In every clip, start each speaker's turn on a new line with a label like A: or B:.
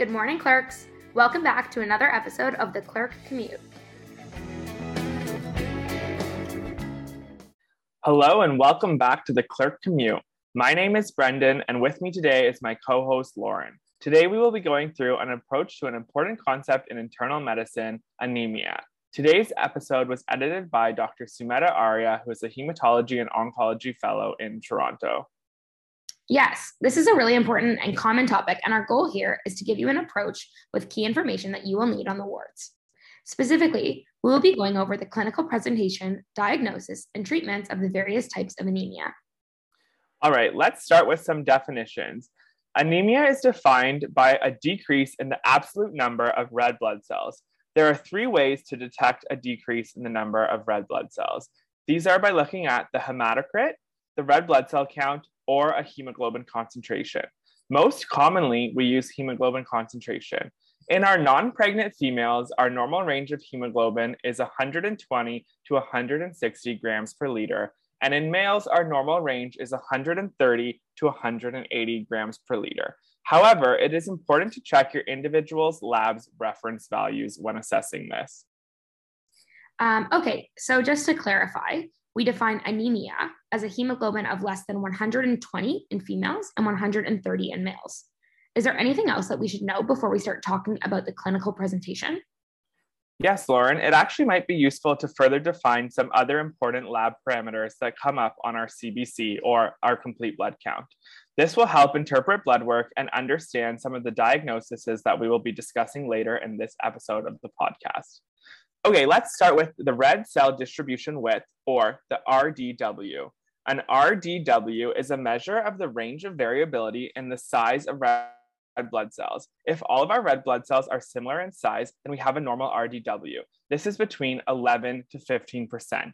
A: Good morning, clerks. Welcome back to another episode of the Clerk Commute.
B: Hello, and welcome back to the Clerk Commute. My name is Brendan, and with me today is my co host, Lauren. Today, we will be going through an approach to an important concept in internal medicine anemia. Today's episode was edited by Dr. Sumedha Arya, who is a hematology and oncology fellow in Toronto.
A: Yes, this is a really important and common topic, and our goal here is to give you an approach with key information that you will need on the wards. Specifically, we will be going over the clinical presentation, diagnosis, and treatments of the various types of anemia.
B: All right, let's start with some definitions. Anemia is defined by a decrease in the absolute number of red blood cells. There are three ways to detect a decrease in the number of red blood cells. These are by looking at the hematocrit, the red blood cell count, or a hemoglobin concentration. Most commonly, we use hemoglobin concentration. In our non pregnant females, our normal range of hemoglobin is 120 to 160 grams per liter. And in males, our normal range is 130 to 180 grams per liter. However, it is important to check your individual's lab's reference values when assessing this.
A: Um, okay, so just to clarify, we define anemia as a hemoglobin of less than 120 in females and 130 in males. Is there anything else that we should know before we start talking about the clinical presentation?
B: Yes, Lauren, it actually might be useful to further define some other important lab parameters that come up on our CBC or our complete blood count. This will help interpret blood work and understand some of the diagnoses that we will be discussing later in this episode of the podcast. Okay, let's start with the red cell distribution width, or the RDW. An RDW is a measure of the range of variability in the size of red blood cells. If all of our red blood cells are similar in size, then we have a normal RDW. This is between 11 to 15%.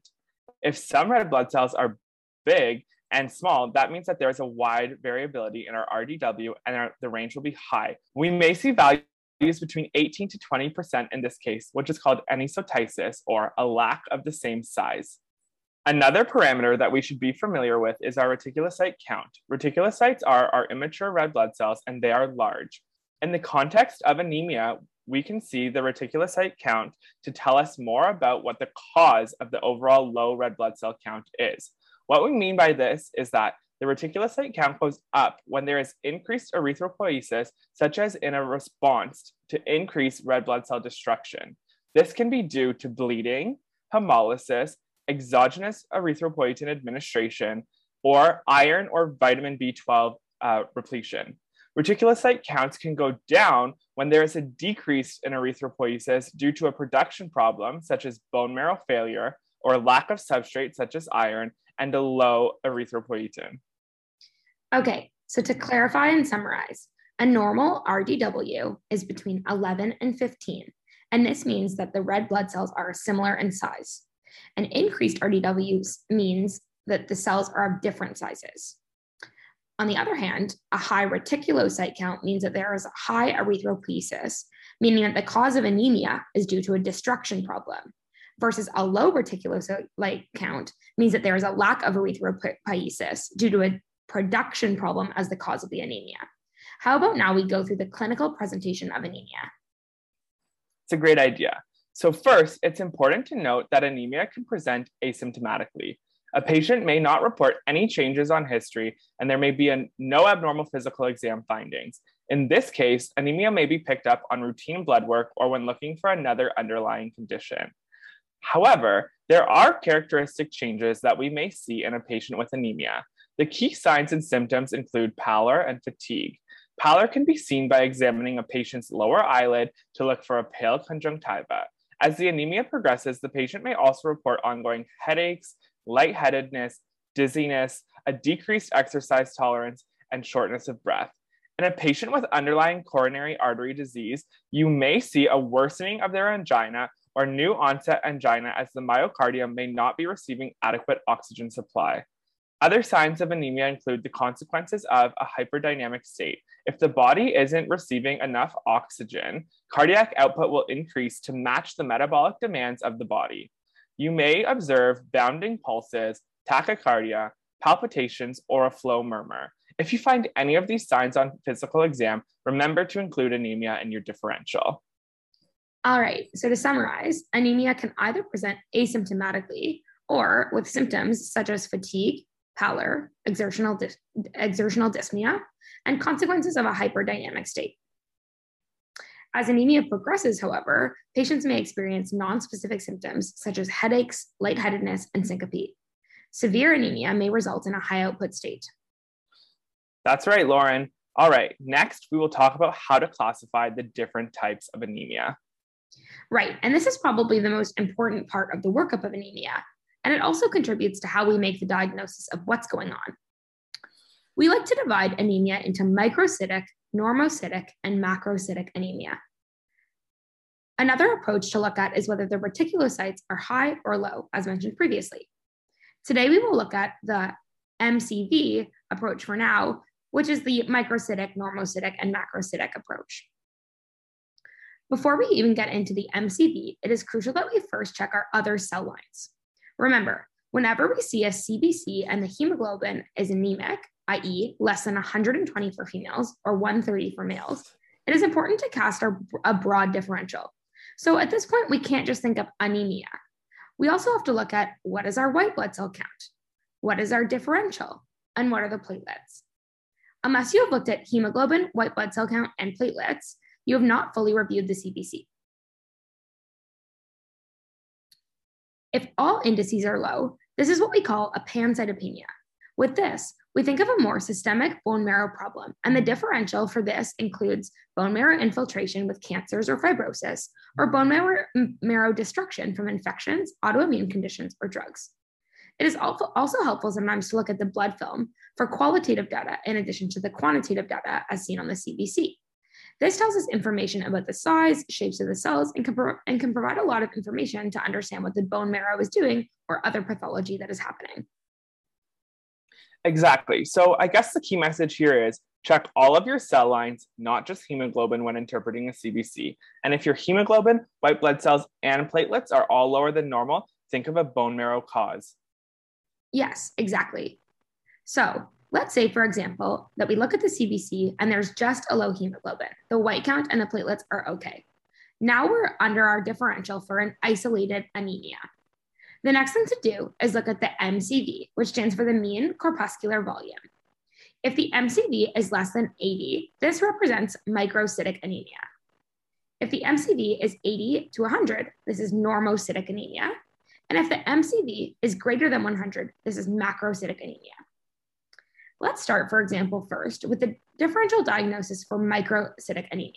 B: If some red blood cells are big and small, that means that there's a wide variability in our RDW and our, the range will be high. We may see values between 18 to 20% in this case, which is called anisocytosis or a lack of the same size. Another parameter that we should be familiar with is our reticulocyte count. Reticulocytes are our immature red blood cells and they are large. In the context of anemia, we can see the reticulocyte count to tell us more about what the cause of the overall low red blood cell count is. What we mean by this is that the reticulocyte count goes up when there is increased erythropoiesis, such as in a response to increased red blood cell destruction. This can be due to bleeding, hemolysis, exogenous erythropoietin administration, or iron or vitamin B12 uh, repletion. Reticulocyte counts can go down when there is a decrease in erythropoiesis due to a production problem, such as bone marrow failure, or lack of substrate, such as iron, and a low erythropoietin.
A: Okay, so to clarify and summarize, a normal RDW is between 11 and 15, and this means that the red blood cells are similar in size. An increased RDW means that the cells are of different sizes. On the other hand, a high reticulocyte count means that there is a high erythropoiesis, meaning that the cause of anemia is due to a destruction problem, versus a low reticulocyte count means that there is a lack of erythropoiesis due to a production problem as the cause of the anemia. How about now we go through the clinical presentation of anemia?
B: It's a great idea. So, first, it's important to note that anemia can present asymptomatically. A patient may not report any changes on history, and there may be a, no abnormal physical exam findings. In this case, anemia may be picked up on routine blood work or when looking for another underlying condition. However, there are characteristic changes that we may see in a patient with anemia. The key signs and symptoms include pallor and fatigue. Pallor can be seen by examining a patient's lower eyelid to look for a pale conjunctiva. As the anemia progresses, the patient may also report ongoing headaches, lightheadedness, dizziness, a decreased exercise tolerance, and shortness of breath. In a patient with underlying coronary artery disease, you may see a worsening of their angina or new onset angina as the myocardium may not be receiving adequate oxygen supply. Other signs of anemia include the consequences of a hyperdynamic state. If the body isn't receiving enough oxygen, cardiac output will increase to match the metabolic demands of the body. You may observe bounding pulses, tachycardia, palpitations, or a flow murmur. If you find any of these signs on physical exam, remember to include anemia in your differential.
A: All right, so to summarize, anemia can either present asymptomatically or with symptoms such as fatigue, pallor, exertional, dy- exertional dyspnea, and consequences of a hyperdynamic state. As anemia progresses, however, patients may experience nonspecific symptoms such as headaches, lightheadedness, and syncope. Severe anemia may result in a high output state.
B: That's right, Lauren. All right, next we will talk about how to classify the different types of anemia.
A: Right, and this is probably the most important part of the workup of anemia, and it also contributes to how we make the diagnosis of what's going on. We like to divide anemia into microcytic, normocytic, and macrocytic anemia. Another approach to look at is whether the reticulocytes are high or low, as mentioned previously. Today, we will look at the MCV approach for now, which is the microcytic, normocytic, and macrocytic approach. Before we even get into the MCV, it is crucial that we first check our other cell lines. Remember, whenever we see a CBC and the hemoglobin is anemic, i.e., less than 120 for females or 130 for males, it is important to cast our, a broad differential. So at this point, we can't just think of anemia. We also have to look at what is our white blood cell count? What is our differential? And what are the platelets? Unless you have looked at hemoglobin, white blood cell count, and platelets, you have not fully reviewed the CBC. If all indices are low, this is what we call a pancytopenia. With this, we think of a more systemic bone marrow problem, and the differential for this includes bone marrow infiltration with cancers or fibrosis, or bone marrow, marrow destruction from infections, autoimmune conditions, or drugs. It is also helpful sometimes to look at the blood film for qualitative data in addition to the quantitative data as seen on the CBC. This tells us information about the size, shapes of the cells, and can, pro- and can provide a lot of information to understand what the bone marrow is doing or other pathology that is happening.
B: Exactly. So I guess the key message here is check all of your cell lines, not just hemoglobin when interpreting a CBC. And if your hemoglobin, white blood cells, and platelets are all lower than normal, think of a bone marrow cause.
A: Yes, exactly. So let's say, for example, that we look at the CBC and there's just a low hemoglobin. The white count and the platelets are okay. Now we're under our differential for an isolated anemia. The next thing to do is look at the MCV, which stands for the mean corpuscular volume. If the MCV is less than 80, this represents microcytic anemia. If the MCV is 80 to 100, this is normocytic anemia. And if the MCV is greater than 100, this is macrocytic anemia. Let's start, for example, first with the differential diagnosis for microcytic anemia.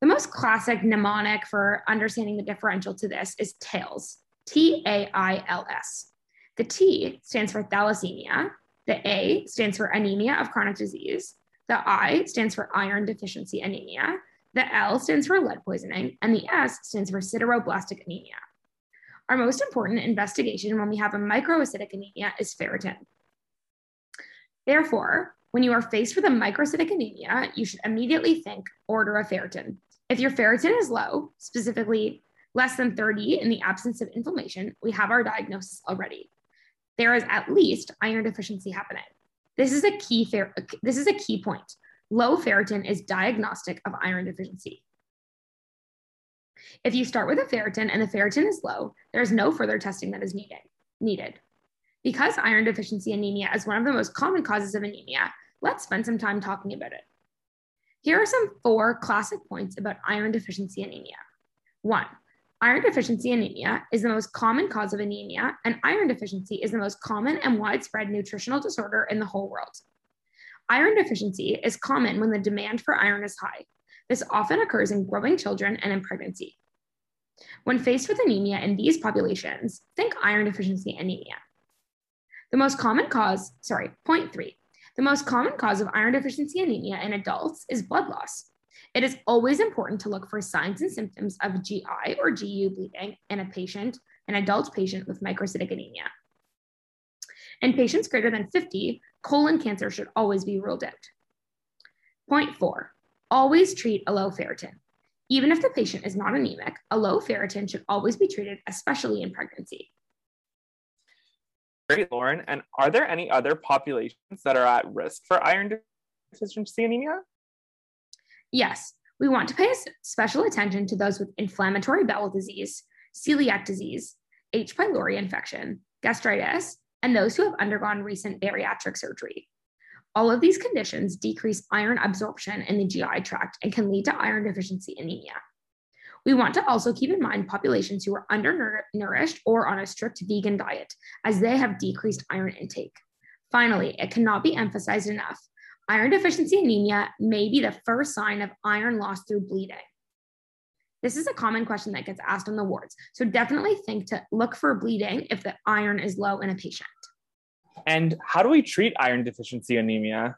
A: The most classic mnemonic for understanding the differential to this is TAILS, T A I L S. The T stands for thalassemia, the A stands for anemia of chronic disease, the I stands for iron deficiency anemia, the L stands for lead poisoning, and the S stands for sideroblastic anemia. Our most important investigation when we have a microcytic anemia is ferritin. Therefore, when you are faced with a microcytic anemia, you should immediately think order of ferritin. If your ferritin is low, specifically less than 30 in the absence of inflammation, we have our diagnosis already. There is at least iron deficiency happening. This is a key fer- this is a key point. Low ferritin is diagnostic of iron deficiency. If you start with a ferritin and the ferritin is low, there's no further testing that is needed. needed. Because iron deficiency anemia is one of the most common causes of anemia, let's spend some time talking about it. Here are some four classic points about iron deficiency anemia. One, iron deficiency anemia is the most common cause of anemia, and iron deficiency is the most common and widespread nutritional disorder in the whole world. Iron deficiency is common when the demand for iron is high. This often occurs in growing children and in pregnancy. When faced with anemia in these populations, think iron deficiency anemia. The most common cause, sorry, point three, the most common cause of iron deficiency anemia in adults is blood loss. It is always important to look for signs and symptoms of GI or GU bleeding in a patient, an adult patient with microcytic anemia. In patients greater than 50, colon cancer should always be ruled out. Point four, always treat a low ferritin. Even if the patient is not anemic, a low ferritin should always be treated, especially in pregnancy.
B: Great, Lauren. And are there any other populations that are at risk for iron deficiency anemia?
A: Yes, we want to pay special attention to those with inflammatory bowel disease, celiac disease, H. pylori infection, gastritis, and those who have undergone recent bariatric surgery. All of these conditions decrease iron absorption in the GI tract and can lead to iron deficiency anemia. We want to also keep in mind populations who are undernourished or on a strict vegan diet, as they have decreased iron intake. Finally, it cannot be emphasized enough iron deficiency anemia may be the first sign of iron loss through bleeding. This is a common question that gets asked on the wards, so definitely think to look for bleeding if the iron is low in a patient.
B: And how do we treat iron deficiency anemia?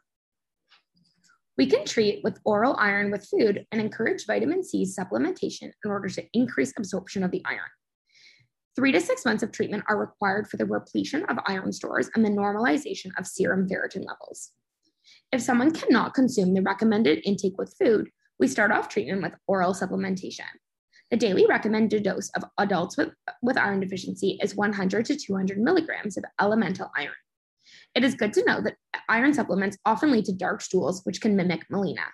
A: We can treat with oral iron with food and encourage vitamin C supplementation in order to increase absorption of the iron. Three to six months of treatment are required for the repletion of iron stores and the normalization of serum ferritin levels. If someone cannot consume the recommended intake with food, we start off treatment with oral supplementation. The daily recommended dose of adults with, with iron deficiency is 100 to 200 milligrams of elemental iron. It is good to know that iron supplements often lead to dark stools, which can mimic melena.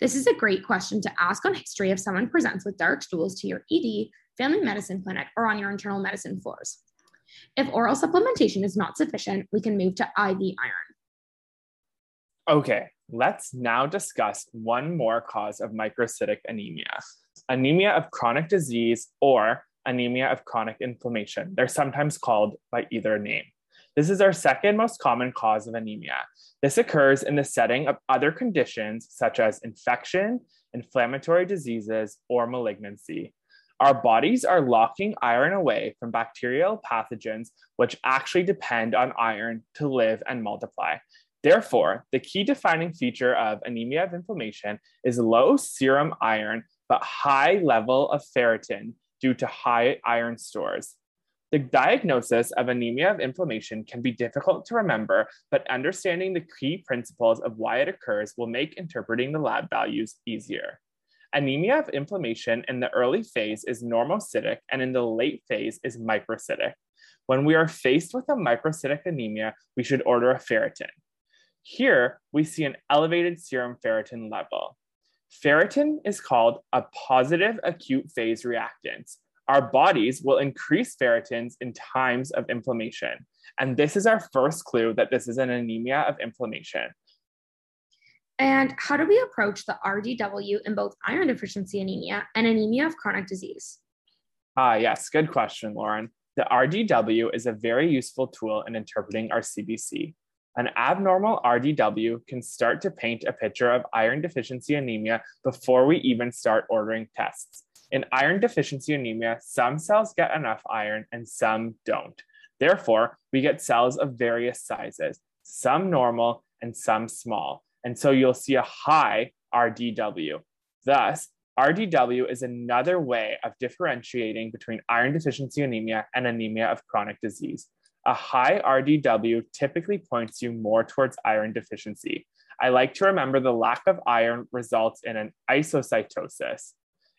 A: This is a great question to ask on history if someone presents with dark stools to your ED, family medicine clinic, or on your internal medicine floors. If oral supplementation is not sufficient, we can move to IV iron.
B: Okay, let's now discuss one more cause of microcytic anemia anemia of chronic disease or anemia of chronic inflammation. They're sometimes called by either name. This is our second most common cause of anemia. This occurs in the setting of other conditions such as infection, inflammatory diseases, or malignancy. Our bodies are locking iron away from bacterial pathogens, which actually depend on iron to live and multiply. Therefore, the key defining feature of anemia of inflammation is low serum iron, but high level of ferritin due to high iron stores. The diagnosis of anemia of inflammation can be difficult to remember, but understanding the key principles of why it occurs will make interpreting the lab values easier. Anemia of inflammation in the early phase is normocytic and in the late phase is microcytic. When we are faced with a microcytic anemia, we should order a ferritin. Here, we see an elevated serum ferritin level. Ferritin is called a positive acute phase reactant, our bodies will increase ferritins in times of inflammation. And this is our first clue that this is an anemia of inflammation.
A: And how do we approach the RDW in both iron deficiency anemia and anemia of chronic disease?
B: Ah, yes, good question, Lauren. The RDW is a very useful tool in interpreting our CBC. An abnormal RDW can start to paint a picture of iron deficiency anemia before we even start ordering tests. In iron deficiency anemia, some cells get enough iron and some don't. Therefore, we get cells of various sizes, some normal and some small. And so you'll see a high RDW. Thus, RDW is another way of differentiating between iron deficiency anemia and anemia of chronic disease. A high RDW typically points you more towards iron deficiency. I like to remember the lack of iron results in an isocytosis.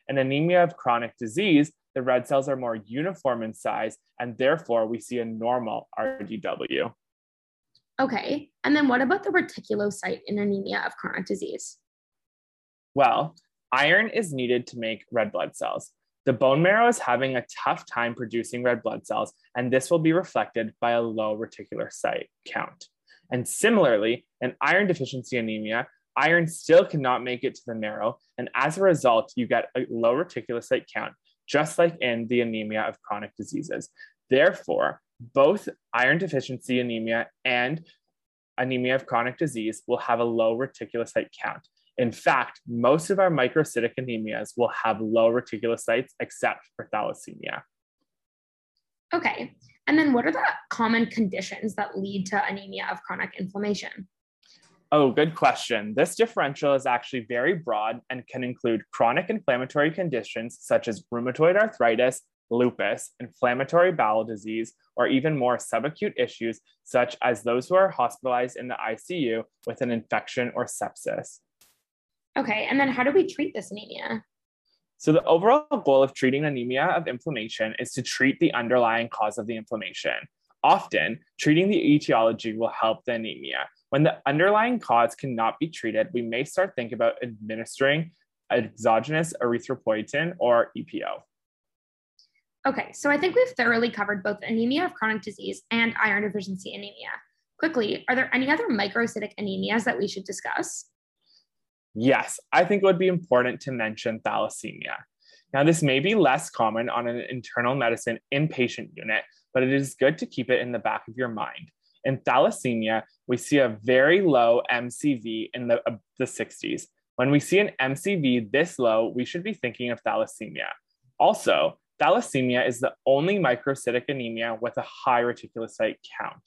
B: In anemia of chronic disease, the red cells are more uniform in size, and therefore we see a normal RDW.
A: Okay, and then what about the reticulocyte in anemia of chronic disease?
B: Well, iron is needed to make red blood cells. The bone marrow is having a tough time producing red blood cells, and this will be reflected by a low reticulocyte count. And similarly, in iron deficiency anemia, iron still cannot make it to the marrow. And as a result, you get a low reticulocyte count, just like in the anemia of chronic diseases. Therefore, both iron deficiency anemia and anemia of chronic disease will have a low reticulocyte count. In fact, most of our microcytic anemias will have low reticulocytes except for thalassemia.
A: Okay, and then what are the common conditions that lead to anemia of chronic inflammation?
B: Oh, good question. This differential is actually very broad and can include chronic inflammatory conditions such as rheumatoid arthritis, lupus, inflammatory bowel disease, or even more subacute issues such as those who are hospitalized in the ICU with an infection or sepsis.
A: Okay, and then how do we treat this anemia?
B: So, the overall goal of treating anemia of inflammation is to treat the underlying cause of the inflammation. Often, treating the etiology will help the anemia. When the underlying cause cannot be treated, we may start thinking about administering exogenous erythropoietin or EPO.
A: Okay, so I think we've thoroughly covered both anemia of chronic disease and iron deficiency anemia. Quickly, are there any other microcytic anemias that we should discuss?
B: Yes, I think it would be important to mention thalassemia. Now, this may be less common on an internal medicine inpatient unit, but it is good to keep it in the back of your mind. In thalassemia, we see a very low MCV in the, uh, the 60s. When we see an MCV this low, we should be thinking of thalassemia. Also, thalassemia is the only microcytic anemia with a high reticulocyte count.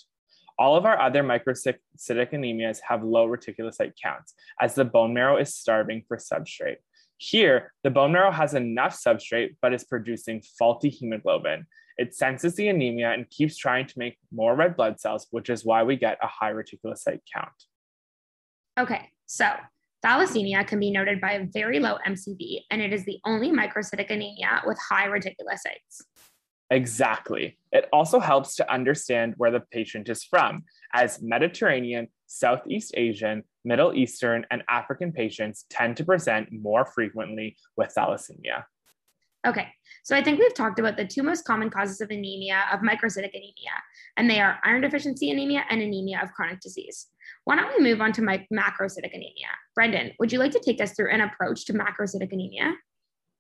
B: All of our other microcytic anemias have low reticulocyte counts as the bone marrow is starving for substrate. Here, the bone marrow has enough substrate but is producing faulty hemoglobin. It senses the anemia and keeps trying to make more red blood cells, which is why we get a high reticulocyte count.
A: Okay, so thalassemia can be noted by a very low MCV, and it is the only microcytic anemia with high reticulocytes.
B: Exactly. It also helps to understand where the patient is from, as Mediterranean, Southeast Asian, Middle Eastern, and African patients tend to present more frequently with thalassemia.
A: Okay, so I think we've talked about the two most common causes of anemia, of microcytic anemia, and they are iron deficiency anemia and anemia of chronic disease. Why don't we move on to my macrocytic anemia? Brendan, would you like to take us through an approach to macrocytic anemia?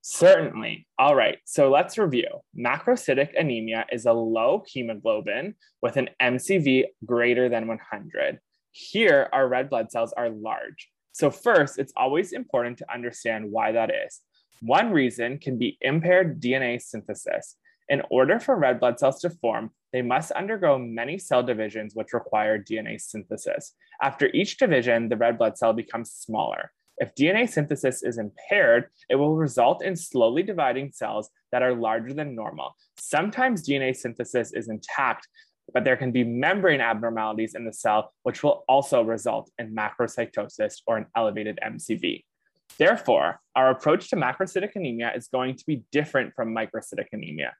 B: Certainly. All right, so let's review. Macrocytic anemia is a low hemoglobin with an MCV greater than 100. Here, our red blood cells are large. So, first, it's always important to understand why that is. One reason can be impaired DNA synthesis. In order for red blood cells to form, they must undergo many cell divisions which require DNA synthesis. After each division, the red blood cell becomes smaller. If DNA synthesis is impaired, it will result in slowly dividing cells that are larger than normal. Sometimes DNA synthesis is intact, but there can be membrane abnormalities in the cell, which will also result in macrocytosis or an elevated MCV. Therefore, our approach to macrocytic anemia is going to be different from microcytic anemia.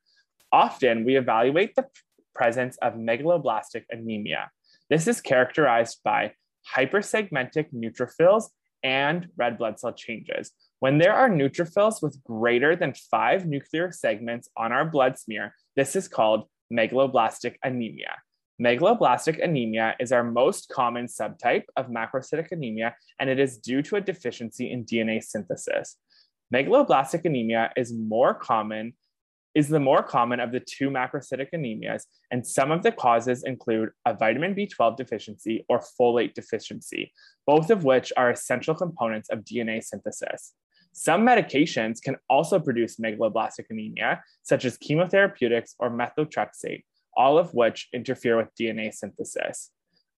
B: Often, we evaluate the presence of megaloblastic anemia. This is characterized by hypersegmentic neutrophils and red blood cell changes. When there are neutrophils with greater than five nuclear segments on our blood smear, this is called megaloblastic anemia. Megaloblastic anemia is our most common subtype of macrocytic anemia, and it is due to a deficiency in DNA synthesis. Megaloblastic anemia is more common is the more common of the two macrocytic anemias, and some of the causes include a vitamin B12 deficiency or folate deficiency, both of which are essential components of DNA synthesis. Some medications can also produce megaloblastic anemia, such as chemotherapeutics or methotrexate, all of which interfere with DNA synthesis.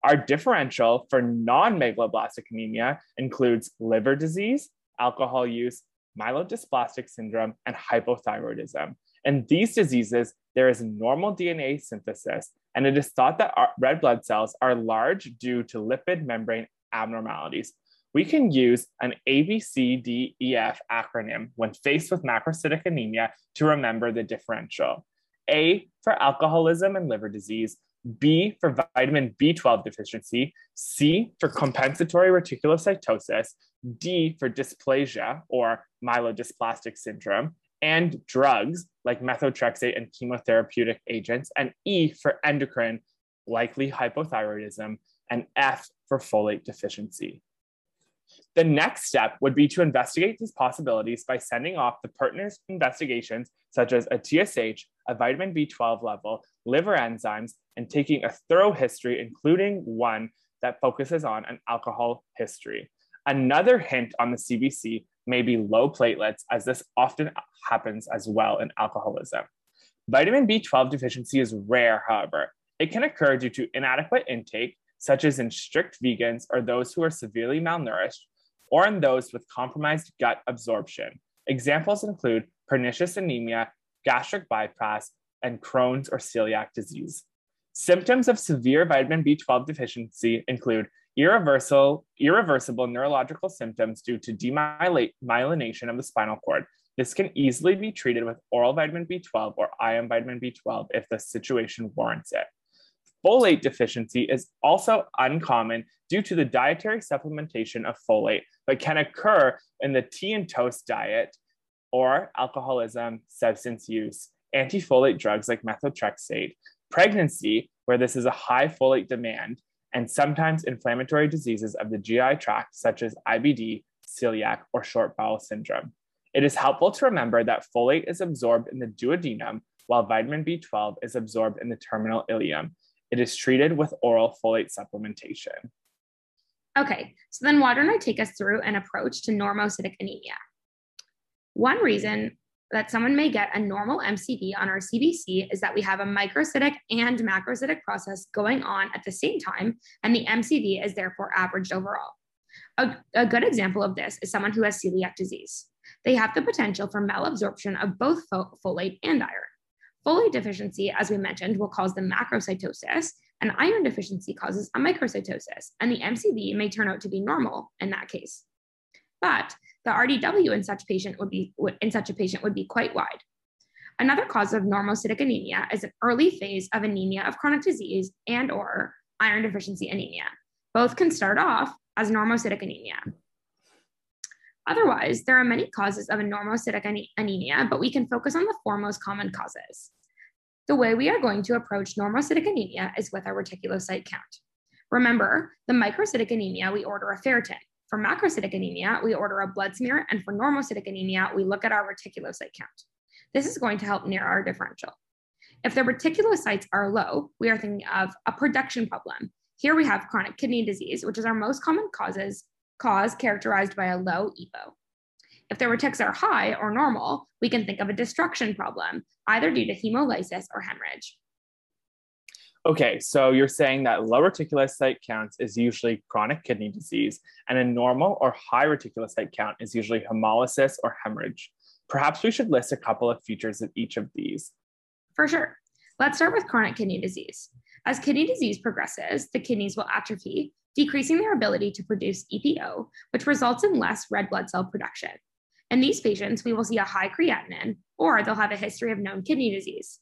B: Our differential for non megaloblastic anemia includes liver disease, alcohol use, myelodysplastic syndrome, and hypothyroidism. In these diseases, there is normal DNA synthesis, and it is thought that red blood cells are large due to lipid membrane abnormalities. We can use an ABCDEF acronym when faced with macrocytic anemia to remember the differential. A for alcoholism and liver disease, B for vitamin B12 deficiency, C for compensatory reticulocytosis, D for dysplasia or myelodysplastic syndrome, and drugs like methotrexate and chemotherapeutic agents, and E for endocrine, likely hypothyroidism, and F for folate deficiency. The next step would be to investigate these possibilities by sending off the pertinent investigations, such as a TSH, a vitamin B12 level, liver enzymes, and taking a thorough history, including one that focuses on an alcohol history. Another hint on the CBC may be low platelets, as this often happens as well in alcoholism. Vitamin B12 deficiency is rare, however. It can occur due to inadequate intake, such as in strict vegans or those who are severely malnourished, or in those with compromised gut absorption. Examples include pernicious anemia, gastric bypass, and Crohn's or celiac disease. Symptoms of severe vitamin B12 deficiency include irreversible, irreversible neurological symptoms due to demyelination of the spinal cord. This can easily be treated with oral vitamin B12 or IM vitamin B12 if the situation warrants it. Folate deficiency is also uncommon due to the dietary supplementation of folate, but can occur in the tea and toast diet or alcoholism, substance use, antifolate drugs like methotrexate, pregnancy, where this is a high folate demand, and sometimes inflammatory diseases of the GI tract, such as IBD, celiac, or short bowel syndrome. It is helpful to remember that folate is absorbed in the duodenum, while vitamin B12 is absorbed in the terminal ileum. It is treated with oral folate supplementation.
A: Okay, so then why don't I take us through an approach to normocytic anemia? One reason that someone may get a normal MCV on our CBC is that we have a microcytic and macrocytic process going on at the same time, and the MCV is therefore averaged overall. A, a good example of this is someone who has celiac disease. They have the potential for malabsorption of both folate and iron. Folate deficiency, as we mentioned, will cause the macrocytosis, and iron deficiency causes a microcytosis, and the MCV may turn out to be normal in that case. But the RDW in such patient would be in such a patient would be quite wide. Another cause of normocytic anemia is an early phase of anemia of chronic disease and or iron deficiency anemia. Both can start off as normocytic anemia. Otherwise, there are many causes of a normocytic anemia, but we can focus on the four most common causes. The way we are going to approach normocytic anemia is with our reticulocyte count. Remember, the microcytic anemia, we order a ferritin. For macrocytic anemia, we order a blood smear, and for normocytic anemia, we look at our reticulocyte count. This is going to help narrow our differential. If the reticulocytes are low, we are thinking of a production problem. Here we have chronic kidney disease, which is our most common causes cause characterized by a low EPO. If the retics are high or normal, we can think of a destruction problem, either due to hemolysis or hemorrhage.
B: Okay, so you're saying that low reticulocyte counts is usually chronic kidney disease, and a normal or high reticulocyte count is usually hemolysis or hemorrhage. Perhaps we should list a couple of features of each of these.
A: For sure. Let's start with chronic kidney disease. As kidney disease progresses, the kidneys will atrophy, decreasing their ability to produce EPO, which results in less red blood cell production. In these patients, we will see a high creatinine, or they'll have a history of known kidney disease.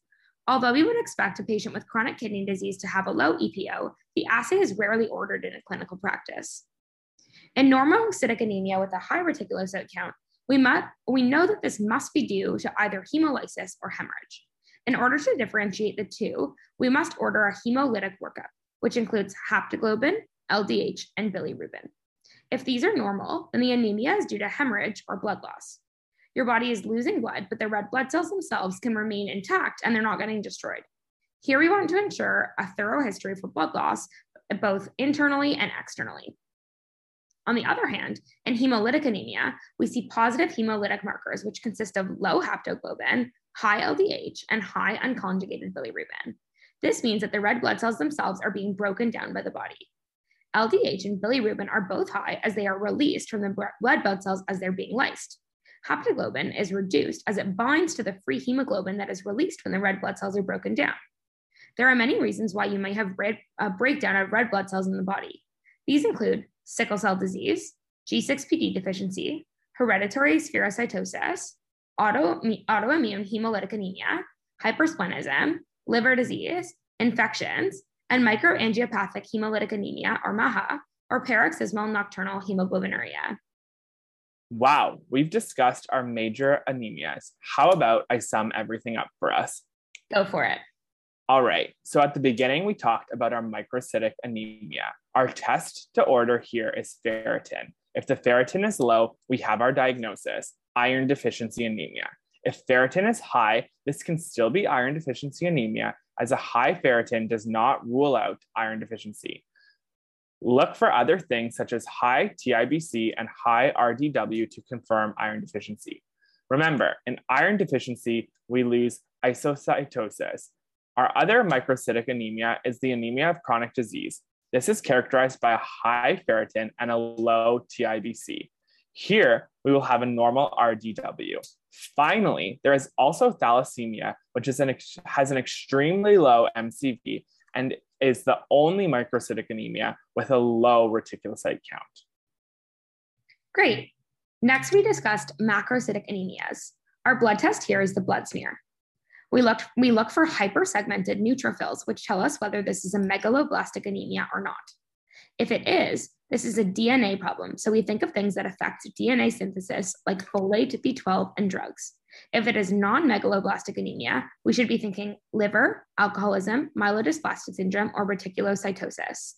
A: Although we would expect a patient with chronic kidney disease to have a low EPO, the assay is rarely ordered in a clinical practice. In normocytic anemia with a high reticulocyte count, we, must, we know that this must be due to either hemolysis or hemorrhage. In order to differentiate the two, we must order a hemolytic workup, which includes haptoglobin, LDH, and bilirubin. If these are normal, then the anemia is due to hemorrhage or blood loss. Your body is losing blood, but the red blood cells themselves can remain intact and they're not getting destroyed. Here we want to ensure a thorough history for blood loss, both internally and externally. On the other hand, in hemolytic anemia, we see positive hemolytic markers, which consist of low haptoglobin, high LDH, and high unconjugated bilirubin. This means that the red blood cells themselves are being broken down by the body. LDH and bilirubin are both high as they are released from the blood blood cells as they're being lysed. Haptoglobin is reduced as it binds to the free hemoglobin that is released when the red blood cells are broken down. There are many reasons why you may have red, a breakdown of red blood cells in the body. These include sickle cell disease, G6PD deficiency, hereditary spherocytosis, auto, autoimmune hemolytic anemia, hypersplenism, liver disease, infections, and microangiopathic hemolytic anemia, or MAHA, or paroxysmal nocturnal hemoglobinuria.
B: Wow, we've discussed our major anemias. How about I sum everything up for us?
A: Go for it.
B: All right, so at the beginning, we talked about our microcytic anemia. Our test to order here is ferritin. If the ferritin is low, we have our diagnosis iron deficiency anemia. If ferritin is high, this can still be iron deficiency anemia, as a high ferritin does not rule out iron deficiency. Look for other things such as high TIBC and high RDW to confirm iron deficiency. Remember, in iron deficiency, we lose isocytosis. Our other microcytic anemia is the anemia of chronic disease. This is characterized by a high ferritin and a low TIBC. Here, we will have a normal RDW. Finally, there is also thalassemia, which is an has an extremely low MCV and is the only microcytic anemia with a low reticulocyte count.
A: Great. Next, we discussed macrocytic anemias. Our blood test here is the blood smear. We we look for hypersegmented neutrophils, which tell us whether this is a megaloblastic anemia or not. If it is, this is a DNA problem. So we think of things that affect DNA synthesis, like folate, B12, and drugs. If it is non megaloblastic anemia, we should be thinking liver, alcoholism, myelodysplastic syndrome, or reticulocytosis.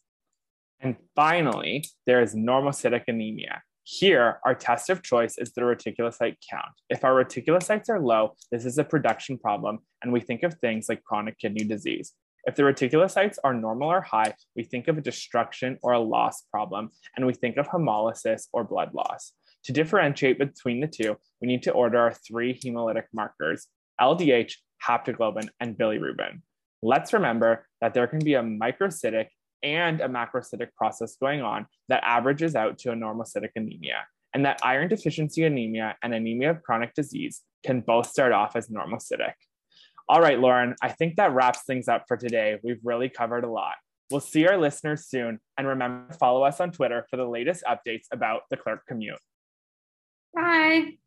B: And finally, there is normocytic anemia. Here, our test of choice is the reticulocyte count. If our reticulocytes are low, this is a production problem, and we think of things like chronic kidney disease. If the reticulocytes are normal or high, we think of a destruction or a loss problem, and we think of hemolysis or blood loss. To differentiate between the two, we need to order our three hemolytic markers, LDH, haptoglobin, and bilirubin. Let's remember that there can be a microcytic and a macrocytic process going on that averages out to a normocytic anemia, and that iron deficiency anemia and anemia of chronic disease can both start off as normocytic. All right, Lauren, I think that wraps things up for today. We've really covered a lot. We'll see our listeners soon. And remember to follow us on Twitter for the latest updates about the clerk commute. Bye.